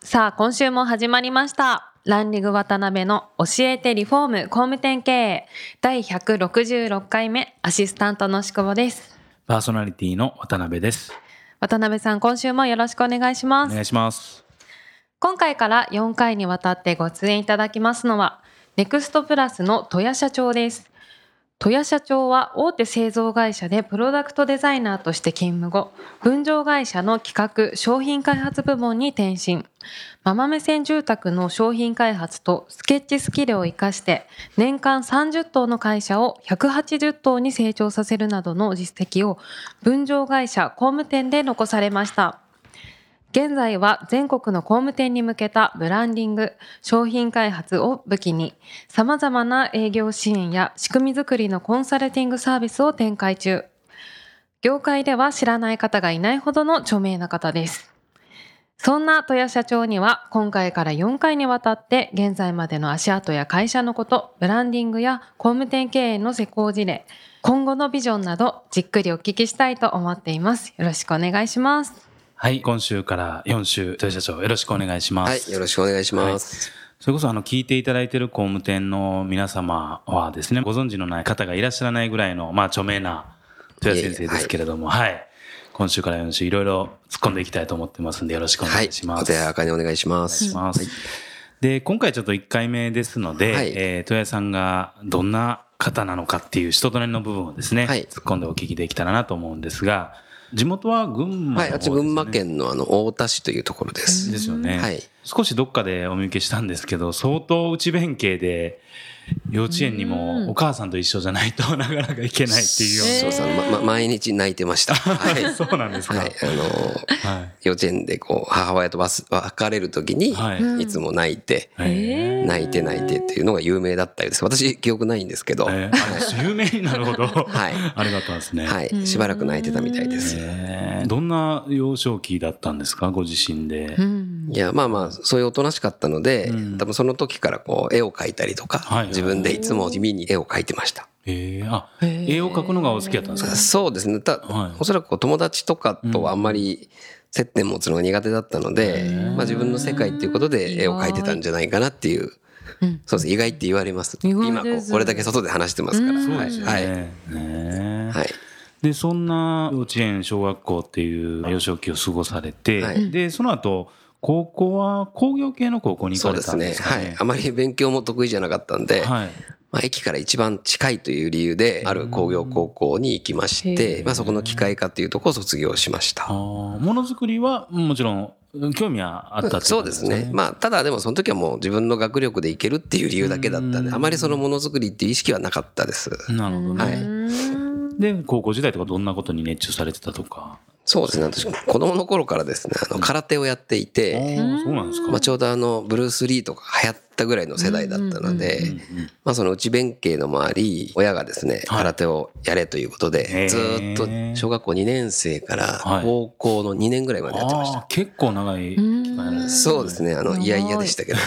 さあ今週も始まりましたランリング渡辺の教えてリフォーム工務店経営第166回目アシスタントのしくぼですパーソナリティの渡辺です。渡辺さん今週もよろしくお願いしますお願いします。今回から4回にわたってご出演いただきますのは、ネクストプラスの戸谷社長です。戸谷社長は大手製造会社でプロダクトデザイナーとして勤務後、分譲会社の企画・商品開発部門に転身。ママ目線住宅の商品開発とスケッチスキルを活かして、年間30棟の会社を180棟に成長させるなどの実績を分譲会社工務店で残されました。現在は全国の工務店に向けたブランディング、商品開発を武器に、様々な営業支援や仕組み作りのコンサルティングサービスを展開中。業界では知らない方がいないほどの著名な方です。そんな戸谷社長には今回から4回にわたって現在までの足跡や会社のこと、ブランディングや工務店経営の施行事例、今後のビジョンなどじっくりお聞きしたいと思っています。よろしくお願いします。はい、今週から4週、豊社長よろしくお願いします。はい、よろしくお願いします。それこそあの聞いていただいている工務店の皆様はですね、ご存知のない方がいらっしゃらないぐらいの、まあ著名な豊谷先生ですけれども、はい、今週から4週いろいろ突っ込んでいきたいと思ってますんでよろしくおはい願いし、ます。お手柔らかにお願いしまお願いしす。ます。で、今回ちょっと1回目ですので、はいえー、豊谷さんがどんな方なのかっていう人となりの部分をですね、はい突っ込んでお聞きできたらなと思うんですが、地元は群馬の方はい。あ群馬県のあの太田市というところです。ですよね。はい少しどっかでお見受けしたんですけど、相当内弁慶で、幼稚園にもお母さんと一緒じゃないと なかなか行けないっていうような。そうそう、ま、ま、毎日泣いてました。はい。そうなんですか。はい。あのー、はい。幼稚園でこう、母親とバス別れるときに、はいいつも泣いて、え泣いて泣いてっていうのが有名だったようです。私、記憶ないんですけど、ーえーあ有名になるほど。はいありがたいですね。はい。しばらく泣いてたみたいです。えーどんな幼少期だったんですか？ご自身で。うんいや、まあまあ、そういうおとなしかったので、うん多分その時からこう、絵を描いたりとか、はいはい自分でいつも地味に絵を描いてました。えー、あ、絵を描くのがお好きだったんですか？そうですね。たはいおそらく友達とかとはあんまり接点持つのが苦手だったので、まあ自分の世界っていうことで絵を描いてたんじゃないかなっていう。うんそうです。意外って言われます。意外今これだけ外で話してますから。そうですよはい。ね。ねはい。で、そんな幼稚園、小学校っていう幼少期を過ごされて、はいで、その後、高校は工業系の高校に行かれたんそうですね？ですかね。はい。あまり勉強も得意じゃなかったんで、はい。まあ駅から一番近いという理由で、ある工業高校に行きましへて、まあそこの機械科っていうところを卒業しました。ものづくりはもちろん興味はあったってことそうですね。まあ、ただでもその時はもう自分の学力でいけるっていう理由だけだったんで、あまりそのものづくりっていう意識はなかったです。なるほどね。はいで、高校時代とかどんなことに熱中されてたとか？そうですね。私、子供の頃からですね、あの、空手をやっていあて、ーそうなんですか。まあ、ちょうどあの、ブルース・リーとか流行ったぐらいの世代だったので、まあ、その内弁慶のもあり、親がですね、はい。空手をやれということへで、ー。ずーっと小学校2年生からはい。高校の2年ぐらいまでやってました。結構長い期間そうですね。あの、い。やいやでしたけど。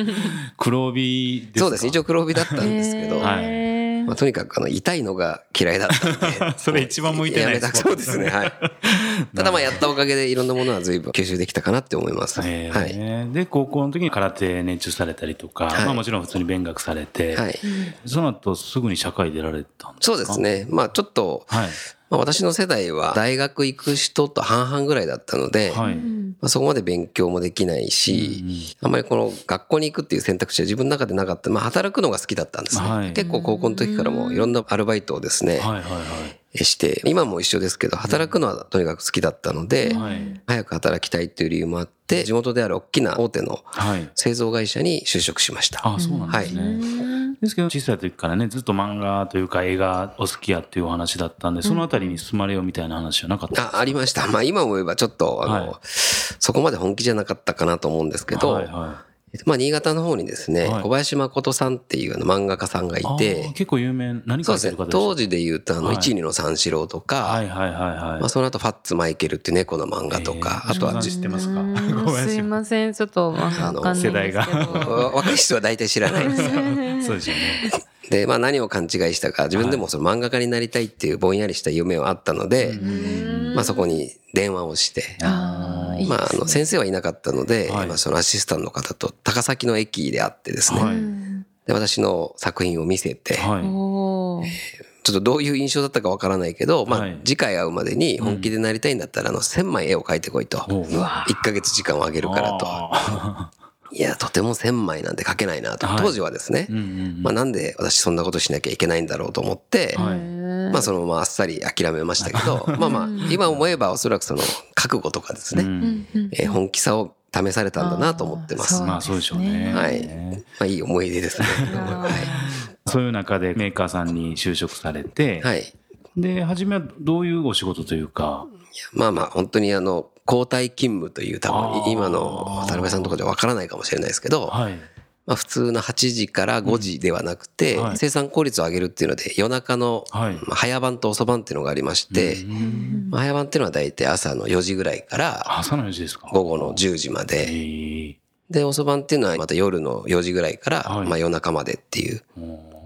黒帯ですか？そうです。一応黒帯だったんですけど、はいまあ、とにかくあの痛いのが嫌いだったんで それ一番向いてない。やめたそうですねはい。ただまあやったおかげでいろんなものは随分吸収できたかなって思います、えはい、ーで、高校の時に空手熱中されたりとか、はい。まあもちろん普通に勉学されて、はい、その後すぐに社会出られたんですか？そうです。ね。まあちょっと、はい。まあ、私の世代は大学行く人と半々ぐらいだったので、はい。まあ、そこまで勉強もできないし、あんまりこの学校に行くっていう選択肢は自分の中でなかった。まあ働くのが好きだったんですね。はい結構高校の時からもいろんなアルバイトをですね、はいはいはい。して、今も一緒ですけど、働くのはとにかく好きだったので、はい。早く働きたいっていう理由もあって、地元である大きな大手のはい。製造会社に就職しました。あ、そうなんですね。ですけど、小さい時からね、ずっと漫画というか映画お好きやっていうお話だったんで、そのあたりに進まれようみたいな話はなかったあ、ありました。まあ今思えばちょっと、あの、はいそこまで本気じゃなかったかなと思うんですけど、はいはまあ新潟の方にですね、はい。小林誠さんっていうあの漫画家さんがいて、結構有名、何書いてる方、でした当時で言うとあの、はい。一二の三四郎とか、はいはいはいはい。まあその後ファッツマイケルっていう猫の漫画とか、えーあとは知ってますか？すいません、ちょっとわかんないんですけど。世代が。わ若い人は大体知らないです。そうですよね。で、まあ何を勘違いしたか、自分でもその漫画家になりたいっていうぼんやりした夢はあったので、まあそこに電話をして、ああ、いいまああの先生はいなかったので、はい。まあそのアシスタントの方と高崎の駅で会ってですね、はい。で私の作品を見せて、はい。おー。ちょっとどういう印象だったかわからないけど、まあはい。次回会うまでに本気でなりたいんだったら、あの1000枚絵を描いてこいと。おう。1ヶ月時間をあげるからと。あいや、とても1000枚なんて描けないなと。はい。当時はですねーう、んうん。まあなんで私そんなことしなきゃいけないんだろうと思って、はいまあそのままあっさり諦めましたけど、まあまあ今思えばおそらくその覚悟とかですね、うんえー本気さを試されたんだなと思ってます。まあそうでしょうね。はい。まあいい思い出ですね。はそういう中でメーカーさんに就職されて、い。はい。で、初めはどういうお仕事というか、まあまあ本当にあの、交代勤務という多分今の渡辺さんとかではわからないかもしれないですけど、はい。まあ普通の8時から5時ではなくてうんはい、生産効率を上げるっていうので夜中のはい。まあ早番と遅番っていうのがありまして、うん。まあ早番っていうのは大体朝の4時ぐらいから朝の4時ですか。午後の10時まえで、ーで、遅番っていうのはまた夜の4時ぐらいから、はい。まあ夜中までっていう、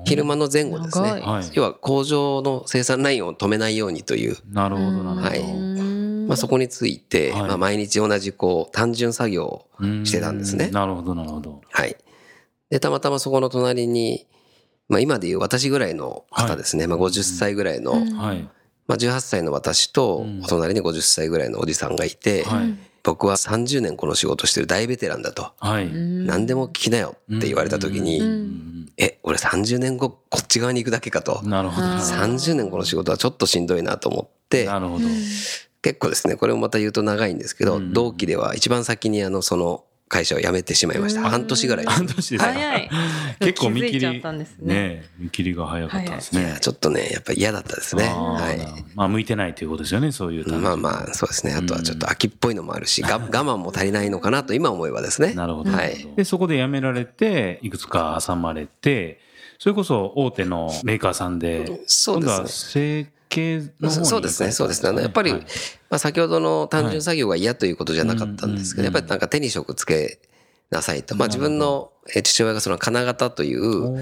昼間の前後ですね。要は工場の生産ラインを止めないようにという、なるほど、なるほど。はい。うん。まあそこについて、はい。まあ毎日同じこう単純作業をうん。してたんですね。なるほど、なるほど。はい。で、たまたまそこの隣に、まあ今でいう私ぐらいの方ですね、まあ50歳ぐらいの、はい。まあ18歳の私とうん、お隣に50歳ぐらいのおじさんがいて、はい。僕は30年この仕事してる大ベテランだと、はい。何でも聞きなよって言われた時に、うん。え、俺30年後こっち側に行くだけかと、なるほど。なるほど30年この仕事はちょっとしんどいなと思って、なるほど。結構ですね、これもまた言うと長いんですけど、うん。同期では一番先にあの、その会社を辞めてしまいました。半年ぐらい半年ですか？早い。結構見切り、たんですね。ね見切りが早かったですね。ちょっとね、やっぱり嫌だったですね。はなるほどまあ、向いてないということですよね、そういうい。まあまあ、そうですね。あとはちょっと秋っぽいのもあるし、が 我慢も足りないのかなと今思えばですね。なるほど。はい。で、そこで辞められて、いくつか挟まれて、それこそ大手のメーカーさんで、そうですね今度は設計の方にそうですね、そうですね。やっぱり、はいまあ、先ほどの単純作業が嫌ということじゃなかったんですけど、はいやっぱりなんか手に職つけなさいと。まあ、自分のえ父親がその金型という、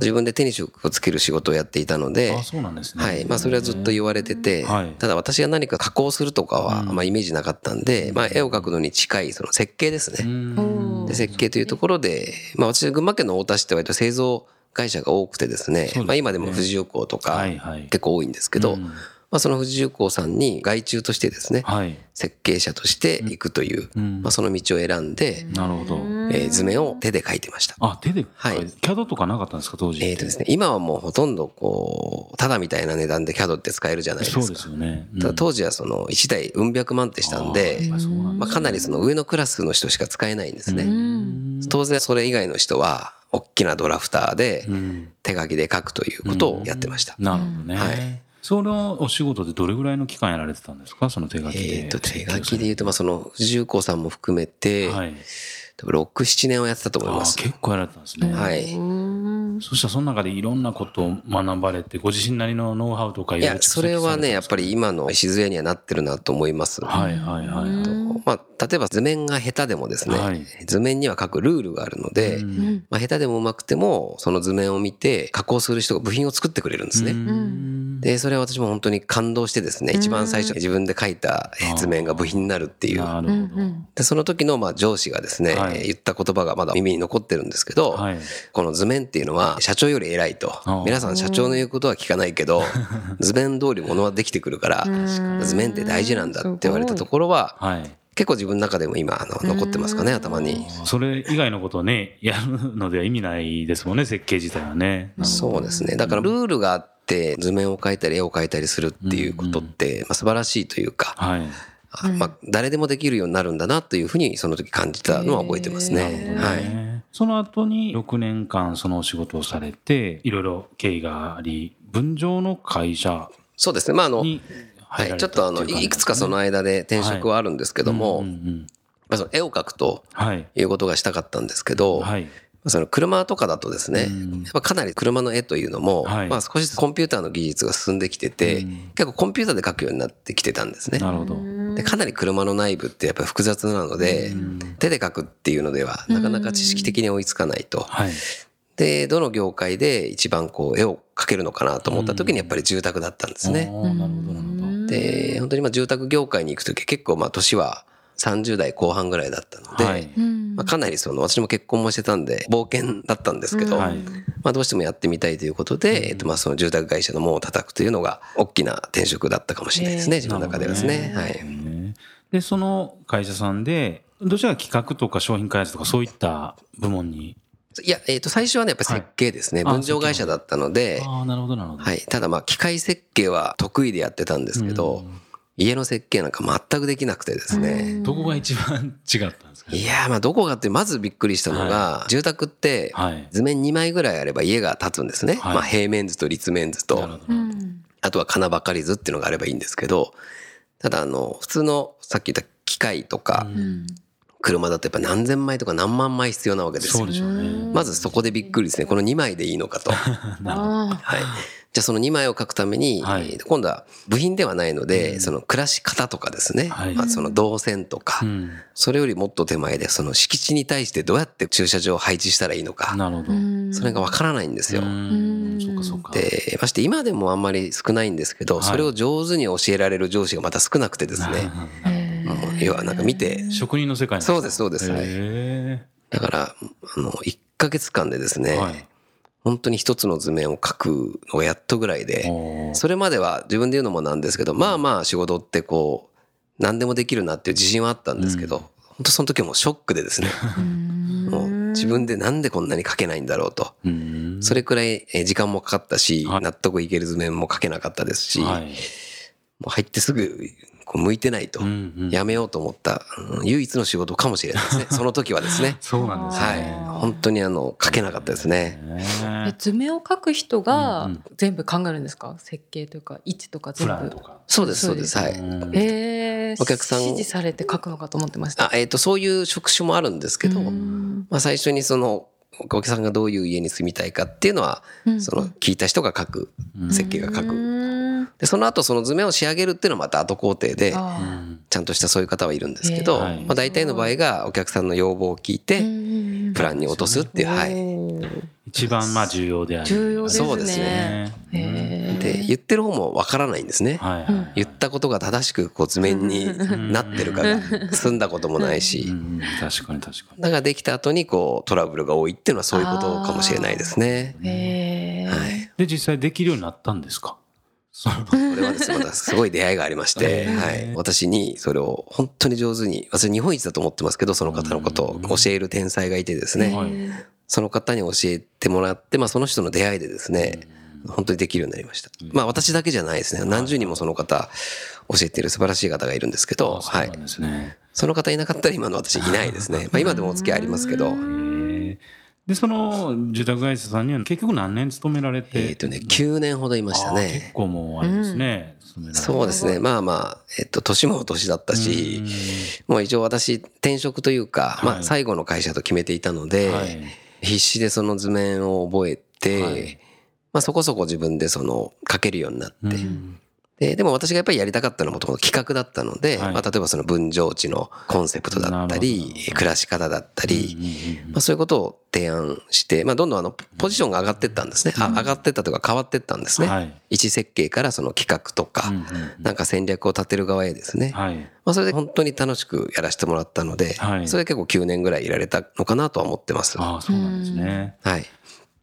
自分で手に職をつける仕事をやっていたのであ、、そうなんですね。はい。まあ、それはずっと言われててはい、ただ私が何か加工するとかは、まあ、イメージなかったんで、まあ、絵を描くのに近い、その設計ですうね。んで設計というところで、まあ、私、群馬県の太田市って割と製造会社が多くてですね、ねまあ、今でも富士重工とかはいはい。結構多いんですけど、うんまあ、その富士重工さんに外注としてですね、はい。設計者として行くという、うんまあ、その道を選んで、なるほど。えー図面を手で描いてました。あ、手で、はいキャドとかなかったんですか、当時。えーとですね、今はもうほとんどこう、ただみたいな値段で CAD って使えるじゃないですか。そうですよね。うんただ当時はその1台うん百万ってしたんでやっぱ、りそうなんだまあ、かなりその上のクラスの人しか使えないんですね。うん当然それ以外の人は、大きなドラフターでうん手書きで書くということをやってました。なるほどね。はいそのお仕事でどれぐらいの期間やられてたんですか？その手書きで。えーと、手書きで言うと、まあ、その、重工さんも含めて、はい。多分6、7年はやってたと思います。結構やられてたんですね。はい。うんそしたらその中でいろんなことを学ばれて、ご自身なりのノウハウとかいや、ろろそれはね、やっぱり今の静江にはなってるなと思います。はいはいはい。まあ、例えば図面が下手でもですね、はい。図面には書くルールがあるので、うん。まあ、下手でも上手くても、その図面を見て加工する人が部品を作ってくれるんですね。うん。で、それは私も本当に感動してですね、一番最初に自分で書いたえー図面が部品になるっていう。で、その時のまあ上司がですね、はい。えー言った言葉がまだ耳に残ってるんですけど、はい。この図面っていうのは社長より偉いと。あ。皆さん社長の言うことは聞かないけど、図面通り物はできてくるから、図面って大事なんだって言われたところは、はい。結構自分の中でも今あの残ってますかね、頭に。それ以外のことをね、やるのでは意味ないですもんね、設計自体はね。そうですね。だからルールがあっって図面を描いたり絵を描いたりするっていうことって、まあ、素晴らしいというか、はい。あまあ、誰でもできるようになるんだなというふうにその時感じたのは覚えてますね。はい。ねその後に6年間そのお仕事をされて、いろいろ経緯があり、分譲の会社そうですね。まあ、あの、にはい、ちょっとあの、ていくつかその間で転職はあるんですけども、その絵を描くとはい。いうことがしたかったんですけど、はい。その車とかだとですね、うんやっぱかなり車の絵というのも、はいまあ少しずつコンピューターの技術が進んできてて、うん結構コンピューターで描くようになってきてたんですね。なるほど。でかなり車の内部ってやっぱり複雑なので、手で描くっていうのではなかなか知識的に追いつかないと。はい。で、どの業界で一番こう絵を描けるのかなと思った時にやっぱり住宅だったんですね。なるほど。で、本当にまあ住宅業界に行く時結構まあ年は30代後半ぐらいだったので、はい。まあ、かなりその私も結婚もしてたんで冒険だったんですけど、はいまあ、どうしてもやってみたいということで、えっと、まあその住宅会社の門を叩くというのが大きな転職だったかもしれないですね、自分の中ではですね。なるほはい。で、その会社さんで、どちらが企画とか商品開発とかそういった部門に。いや、えっと、最初はね、やっぱ設計ですね。はいあ分譲会社だったので、ああ、なるほど、なるほど。はい。ただまあ機械設計は得意でやってたんですけど、家の設計なんか全くできなくてですね。どこが一番違ったんですか？いやーまあどこがってまずびっくりしたのが、住宅ってはい。図面2枚ぐらいあれば家が建つんですね。はいまあ平面図と立面図となるほ、ど。あとは金ばかり図っていうのがあればいいんですけど、ただあの、普通のさっき言った機械とか車だとやっぱ何千枚とか何万枚必要なわけですよそう。でしょうね。まずそこでびっくりですね。この2枚でいいのかと。はい。じゃあその2枚を書くために、はいえー今度は部品ではないので、その暮らし方とかですね、はいまあ、その動線とか、うん。それよりもっと手前でその敷地に対してどうやって駐車場を配置したらいいのか、なるほど。うそれがわからないんですよ。ん。そうか、そうか。で、まして今でもあんまり少ないんですけど、いそれを上手に教えられる上司がまた少なくてですね、要はなんか見て、職人の世界なんそうですそうです。はい。へだから、あの、1ヶ月間でですね、ーはい。本当に一つの図面を描くのがやっとぐらいで、それまでは自分で言うのもなんですけど、まあまあ仕事ってこう、何でもできるなっていう自信はあったんですけど、本当その時はもうショックでですね、もう自分でなんでこんなに描けないんだろうと。うん。それくらいえー時間もかかったし、はい。納得いける図面も描けなかったですし、はい。もう入ってすぐこう向いてないと、うんうんやめようと思った、うん唯一の仕事かもしれないですね。その時はですね。そうなんですはいね。。本当にあの、書けなかったですね。ねえ図面を描く人が全部考えるんですか？設計というか位置とかプ全部ランとか。そうです、そうです。はい。うんえー、お客さんを指示されて書くのかと思ってましたあ、えっ、と、そういう職種もあるんですけど、うんまあ最初にその、お客さんがどういう家に住みたいかっていうのは、うん。その聞いた人が書く、設計が書うく。んで、その後その図面を仕上げるっていうのはまた後工程で、あうんちゃんとしたそういう方はいるんですけど、まあ大体の場合がお客さんの要望を聞いーて、うんプランに落とすっていう、はい。一番まあ重要であり。重要ですねそうですね。へーで、言ってる方もわからないんですね。はいはい。言ったことが正しくこう図面になってるかが済んだこともないしう、ん確かに確かに。だからできた後にこうトラブルが多いっていうのはそういうことかもしれないですね。へーはい。で、実際できるようになったんですか？これはですね、またすごい出会いがありまして、はい。私にそれを本当に上手に、私日本一だと思ってますけど、その方のことを教える天才がいてですね、はいその方に教えてもらって、まあその人の出会いでですね、本当にできるようになりました。まあ私だけじゃないですね。何十人もその方教えている素晴らしい方がいるんですけど、はい。その方いなかったら今の私いないですね。まあ今でもお付き合いありますけど、で、その住宅会社さんには結局何年勤められて？えっとね、9年ほどいましたあー結ね。構もうあれですね。勤められて。そうですね。まあまあ、えっと、年も年だったし、もう一応私転職というか、まはい。あ最後の会社と決めていたので、はい必死でその図面を覚えて、はい。まあそこそこ自分でその書けるようになって、うんででも私がやっぱりやりたかったのはもともと企画だったので、はい。まあ例えばその分譲地のコンセプトだったりど、暮らし方だったり、うんうんうんまあ、そういうことを提案して、まあ、どんどんあのポジションが上がってったんですね、あ上がってったというか変わってったんですね、はい。一設計からその企画とか、うんうんなんか戦略を立てる側へですね、はい。まあ、それで本当に楽しくやらせてもらったので、はい。それで結構9年ぐらいいられたのかなとは思ってます。はああ、そうなんですね。い。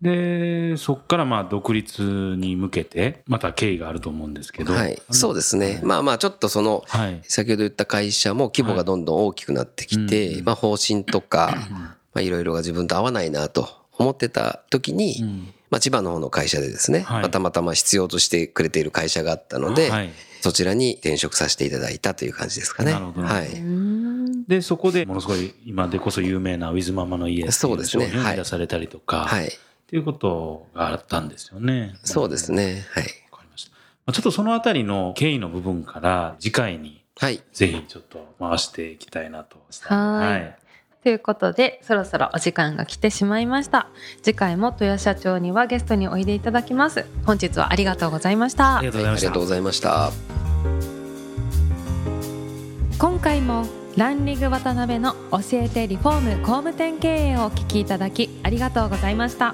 で、そこからまあ独立に向けて、また経緯があると思うんですけど。はい。そうですね。まあまあちょっとその、はい。先ほど言った会社も規模がどんどん大きくなってきて、まあ方針とか、まあいろいろが自分と合わないなと思ってた時に、まあ、千葉の方の会社でですね、はいまあたまたま必要としてくれている会社があったので、はい、そちらに転職させていただいたという感じですかね。なるほどはい。でそこでものすごい今でこそ有名なウィズママの家っていそうですね商品をはい出されたりとか、はい。いうことがあったんですよね。そうですね。はい。わかりました。まあちょっとそのあたりの経緯の部分から次回にはい。ぜひちょっと回していきたいなと。はいということでそろそろお時間が来てしまいました次回も豊社長にはゲストにおいでいただきます本日はありがとうございましたありがとうございました。ありがとうございました。今回もランリング渡辺の教えてリフォーム工務店経営をお聞きいただきありがとうございました